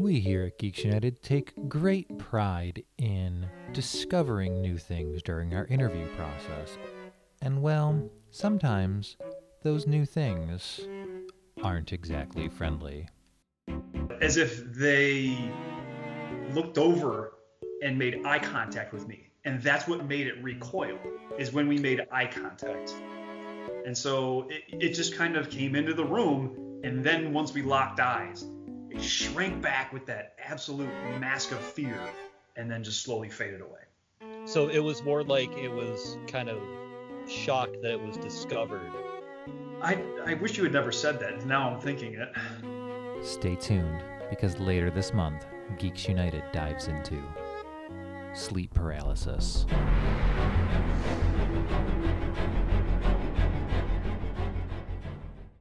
We here at Geeks United take great pride in discovering new things during our interview process. And well, sometimes those new things aren't exactly friendly. As if they looked over and made eye contact with me. And that's what made it recoil, is when we made eye contact. And so it, it just kind of came into the room. And then once we locked eyes, it shrank back with that absolute mask of fear and then just slowly faded away. So it was more like it was kind of shocked that it was discovered. I, I wish you had never said that. Now I'm thinking it. Stay tuned because later this month, Geeks United dives into sleep paralysis.